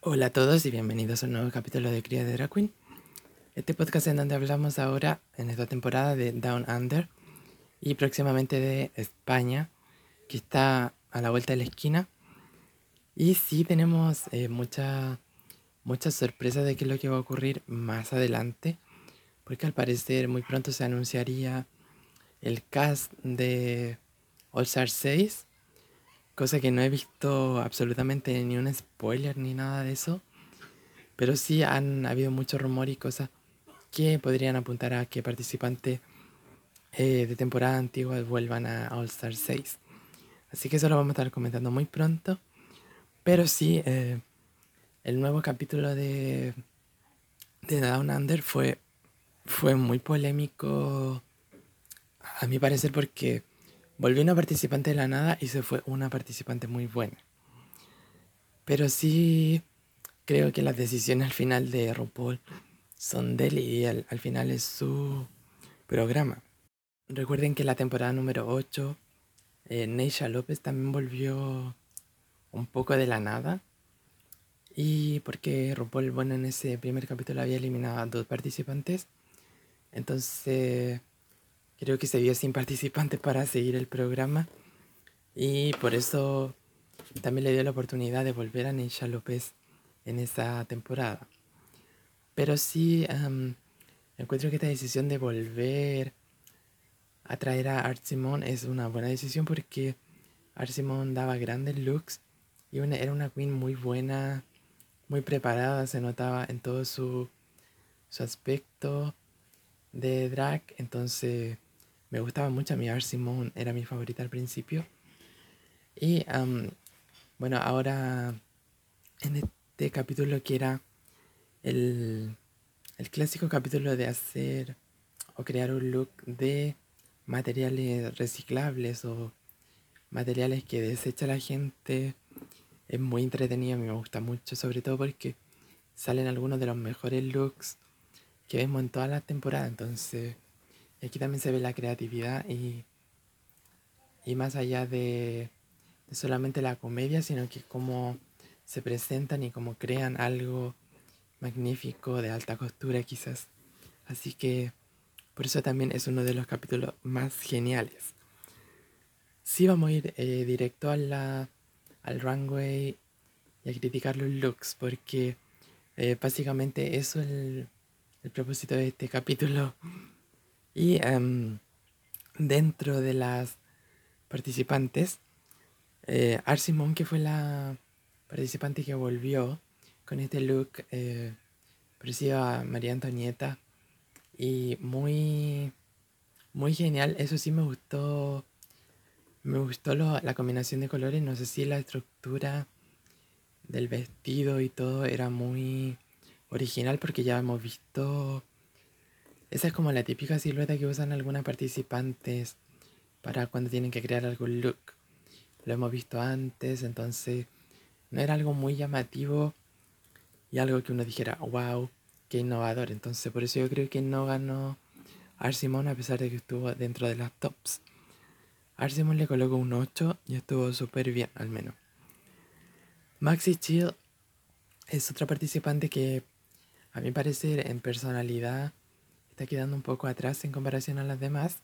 Hola a todos y bienvenidos a un nuevo capítulo de Cría de Drag Queen. Este podcast en donde hablamos ahora, en esta temporada, de Down Under y próximamente de España, que está a la vuelta de la esquina. Y sí tenemos eh, mucha, mucha sorpresa de qué es lo que va a ocurrir más adelante, porque al parecer muy pronto se anunciaría el cast de All Star 6 Cosa que no he visto absolutamente ni un spoiler ni nada de eso. Pero sí han habido mucho rumor y cosas que podrían apuntar a que participantes eh, de temporada antigua vuelvan a All Star 6. Así que eso lo vamos a estar comentando muy pronto. Pero sí, eh, el nuevo capítulo de, de Down Under fue, fue muy polémico, a mi parecer, porque Volvió una participante de la nada y se fue una participante muy buena. Pero sí creo que las decisiones al final de RuPaul son de él y al, final es su programa. Recuerden que la temporada número 8, eh, Neisha López también volvió un poco de la nada. Y porque RuPaul, bueno, en ese primer capítulo había eliminado a dos participantes. Entonces Creo que se vio sin participantes para seguir el programa y por eso también le dio la oportunidad de volver a Neisha López en esa temporada. Pero sí encuentro que esta decisión de volver a traer a Art Simon es una buena decisión porque Art Simon daba grandes looks y era una queen muy buena, muy preparada, se notaba en todo su, su aspecto de drag. Entonces me gustaba mucho a mí, Simone era mi favorita al principio. Y bueno, ahora en este capítulo que era el, el clásico capítulo de hacer o crear un look de materiales reciclables o materiales que desecha la gente es muy entretenido, a mí me gusta mucho, sobre todo porque salen algunos de los mejores looks que vemos en toda la temporada, entonces aquí también se ve la creatividad y, y más allá de, solamente la comedia, sino que cómo se presentan y cómo crean algo magnífico de alta costura quizás. Así que por eso también es uno de los capítulos más geniales. Sí vamos a ir eh, directo a la, al runway y a criticar los looks porque eh, básicamente eso es el, el propósito de este capítulo y em, dentro de las participantes, eh, Arsimon, que fue la participante que volvió con este look eh, parecido a María Antonieta y muy, muy genial. Eso sí me gustó. Me gustó la combinación de colores. No sé si la estructura del vestido y todo era muy original porque ya hemos visto esa es como la típica silueta que usan algunas participantes para cuando tienen que crear algún look. Lo hemos visto antes, entonces no era algo muy llamativo y algo que uno dijera, wow, qué innovador. Entonces por eso yo creo que no ganó Arsimon a pesar de que estuvo dentro de las tops. Arsimon le colocó un 8 y estuvo súper bien al menos. Maxi Chill es otra participante que a mi parecer en personalidad está quedando un poco atrás en comparación a las demás.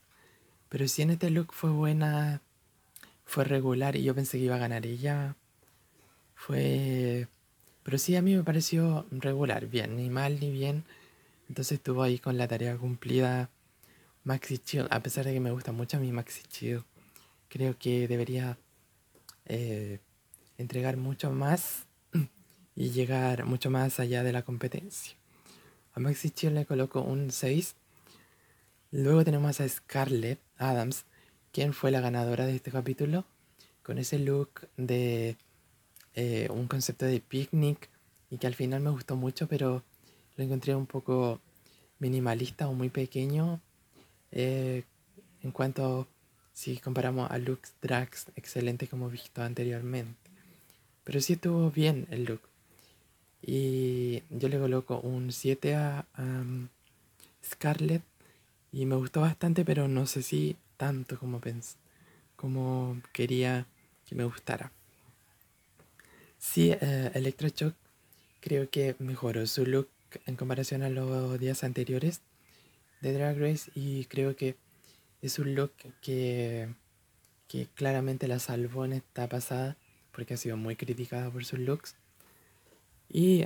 Pero si en este look fue buena, fue regular y yo pensé que iba a ganar ella. Fue... Pero sí a mí me pareció regular, bien, ni mal ni bien. Entonces estuvo ahí con la tarea cumplida. Maxi Chill, a pesar de que me gusta mucho a mí Maxi Chill, creo que debería eh, entregar mucho más y llegar mucho más allá de la competencia. A Maxi Chill le coloco un 6. Luego tenemos a Scarlett Adams, quien fue la ganadora de este capítulo, con ese look de eh, un concepto de picnic y que al final me gustó mucho, pero lo encontré un poco minimalista o muy pequeño eh, en cuanto si comparamos a looks drags excelentes como visto anteriormente. Pero sí estuvo bien el look. Y yo le coloco un 7 a, Scarlett. Y me gustó bastante, pero no sé si tanto como, pens como quería que me gustara. Sí, uh, creo que mejoró su look en comparación a los días anteriores de Drag Race y creo que es un look que, que claramente la salvó en esta pasada porque ha sido muy criticada por sus looks. Y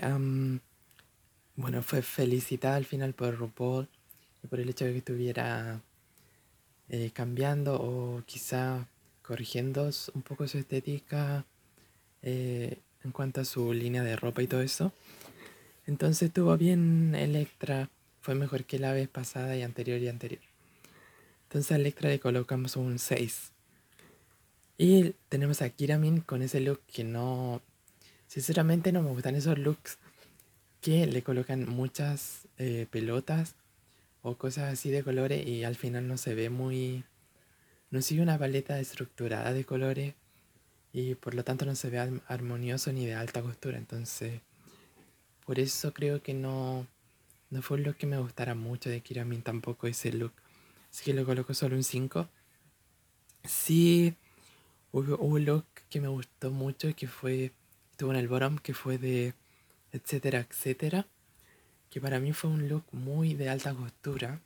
bueno, fue felicitada al final por RuPaul y por el hecho de que estuviera eh, cambiando o quizá corrigiendo un poco su estética eh, en cuanto a su línea de ropa y todo eso. Entonces estuvo bien Electra, fue mejor que la vez pasada y anterior y anterior. Entonces a Electra le colocamos un 6. Y tenemos a Kiramin con ese look que no... Sinceramente no me gustan esos looks que le colocan muchas eh, pelotas o cosas así de colores y al final no se ve muy... No sigue una paleta estructurada de colores y por lo tanto no se ve armonioso ni de alta costura. Entonces, por eso creo que no, no fue lo que me gustara mucho de Kiramin tampoco ese look. Así que lo coloco solo un 5. Sí, hubo un look que me gustó mucho que fue, estuvo en el bottom, que fue de etcétera, etcétera. Que para mí fue un look muy de alta costura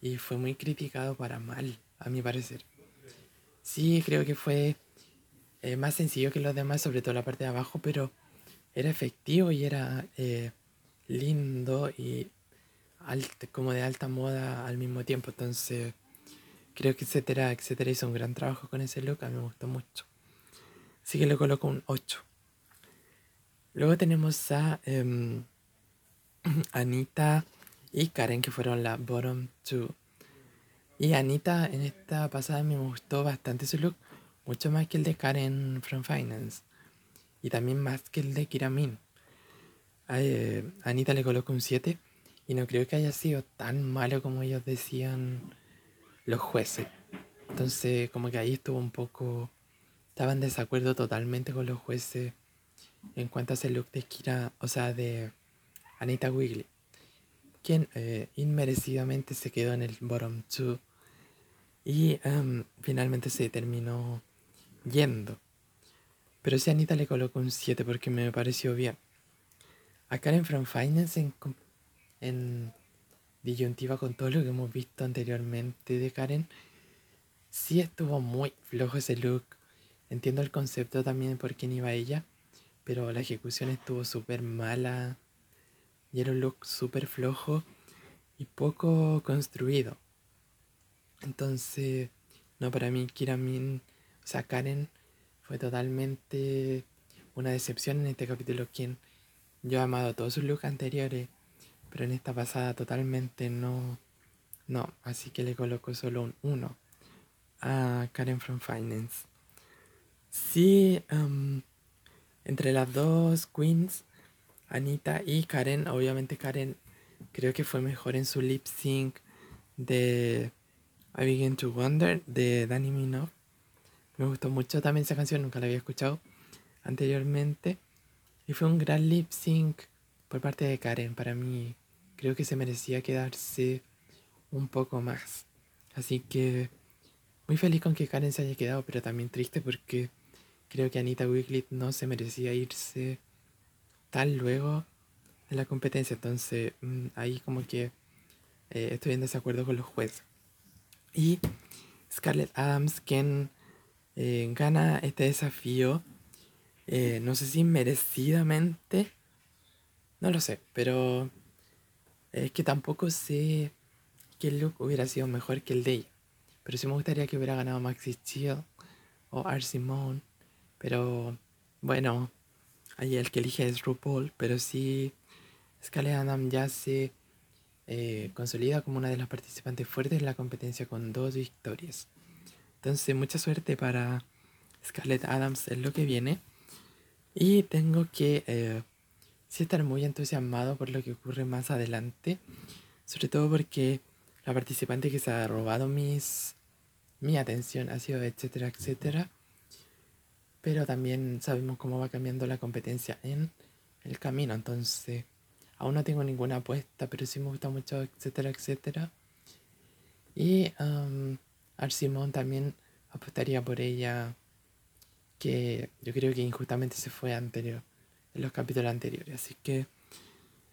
y fue muy criticado para mal, a mi parecer. Sí, creo que fue eh, más sencillo que los demás, sobre todo la parte de abajo, pero era efectivo y era eh, lindo y como de alta moda al mismo tiempo. Entonces, creo que etcétera, etcétera hizo un gran trabajo con ese look, a mí me gustó mucho. Así que le coloco un 8. Luego tenemos a em, Anita y Karen, que fueron la bottom 2. Y Anita en esta pasada me gustó bastante su look, mucho más que el de Karen from Finance. Y también más que el de Kiramin. Eh, Anita le colocó un 7 y no creo que haya sido tan malo como ellos decían los jueces. Entonces como que ahí estuvo un poco... Estaba en desacuerdo totalmente con los jueces en cuanto a ese look de Kira, o sea, de Anita Wigley, quien eh, inmerecidamente se quedó en el bottom 2 y em, finalmente se terminó yendo. Pero si Anita le colocó un 7 porque me pareció bien. A Karen From Finance en, en disyuntiva con todo lo que hemos visto anteriormente de Karen, sí estuvo muy flojo ese look. Entiendo el concepto también por quién iba ella, pero la ejecución estuvo súper mala y era un look súper flojo y poco construido. Entonces, no, para mí Kiramin, o sea, Karen fue totalmente una decepción en este capítulo, quien yo he amado todos sus looks anteriores, pero en esta pasada totalmente no, no, así que le coloco solo un 1 a Karen from Finance. Sí, entre las dos queens, Anita y Karen, obviamente Karen creo que fue mejor en su lip sync de I Begin to Wonder de Danny Minogue. Me gustó mucho también esa canción, nunca la había escuchado anteriormente. Y fue un gran lip sync por parte de Karen. Para mí, creo que se merecía quedarse un poco más. Así que muy feliz con que Karen se haya quedado, pero también triste porque creo que Anita Wiglet no se merecía irse tan luego de la competencia. Entonces, mm, ahí como que eh, estoy en desacuerdo con los jueces. Y Scarlett Adams, quien eh, gana este desafío, eh, no sé si merecidamente, no lo sé, pero es que tampoco sé que el look hubiera sido mejor que el de ella. Pero sí me gustaría que hubiera ganado Maxi Chill o R. Simone. Pero bueno, ahí el que elige es RuPaul. Pero sí, Scarlett Adams ya se eh, consolida como una de las participantes fuertes en la competencia con dos victorias. Entonces, mucha suerte para Scarlett Adams en lo que viene. Y tengo que eh, estar muy entusiasmado por lo que ocurre más adelante. Sobre todo porque la participante que se ha robado mis, mi atención ha sido etcétera, etcétera. Pero también sabemos cómo va cambiando la competencia en el camino. Entonces, Aún no tengo ninguna apuesta, pero sí me gusta mucho, etcétera, etcétera. Y um, Arsimón también apostaría por ella, que yo creo que injustamente se fue anterior, en los capítulos anteriores. Así que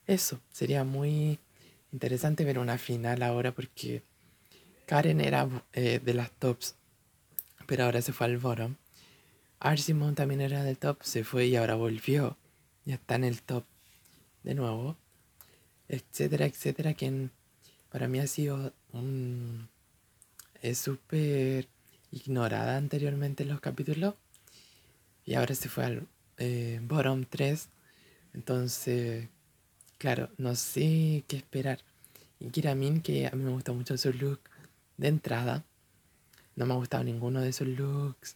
eso, sería muy interesante ver una final ahora porque Karen era eh, de las tops, pero ahora se fue al bottom. Arsimon también era del top, se fue y ahora volvió. Ya está en el top de nuevo. Etcétera, etcétera. Quien para mí ha sido un... Es súper ignorada anteriormente en los capítulos. Y ahora se fue al eh, bottom 3. Entonces, claro, no sé qué esperar. Y Kiramin, que a mí me gusta mucho su look de entrada. No me ha gustado ninguno de sus looks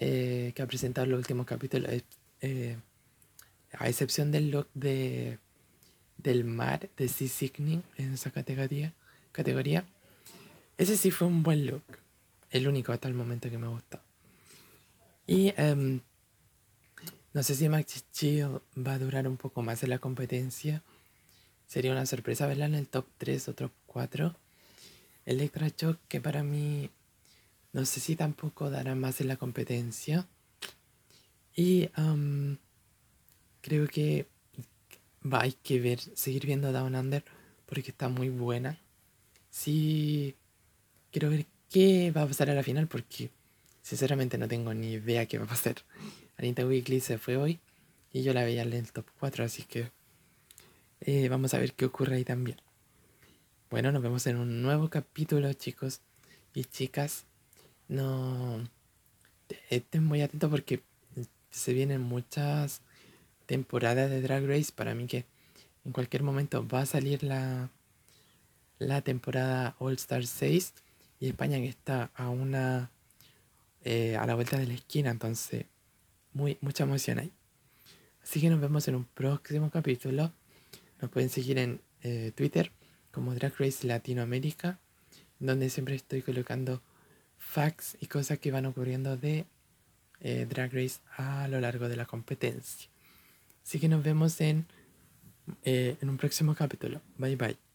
eh, que ha presentado en los últimos capítulos. Eh, a excepción del look de del mar de Sea Signing en esa categoría, categoría. Ese sí fue un buen look. El único hasta el momento que me gustó. Y um, no sé si Maxi Chill va a durar un poco más en la competencia. Sería una sorpresa verla en el top 3 o top 4. Electra Shock, que para mí no sé si tampoco dará más en la competencia. Y um, creo que va, hay que ver, seguir viendo Down Under porque está muy buena. Sí, quiero ver qué va a pasar a la final porque sinceramente no tengo ni idea qué va a pasar. Anita Weekly se fue hoy y yo la veía en el top 4, así que eh, vamos a ver qué ocurre ahí también. Bueno, nos vemos en un nuevo capítulo, chicos y chicas. No estén muy atentos porque se vienen muchas temporadas de Drag Race. Para mí que en cualquier momento va a salir la, la temporada All Star 6 y España que está a una eh, a la vuelta de la esquina, entonces muy mucha emoción ahí. Así que nos vemos en un próximo capítulo. Nos pueden seguir en eh, Twitter como Drag Race Latinoamérica, donde siempre estoy colocando facts y cosas que van ocurriendo de eh, Drag Race a lo largo de la competencia. Así que nos vemos en, eh, en un próximo capítulo. Bye bye.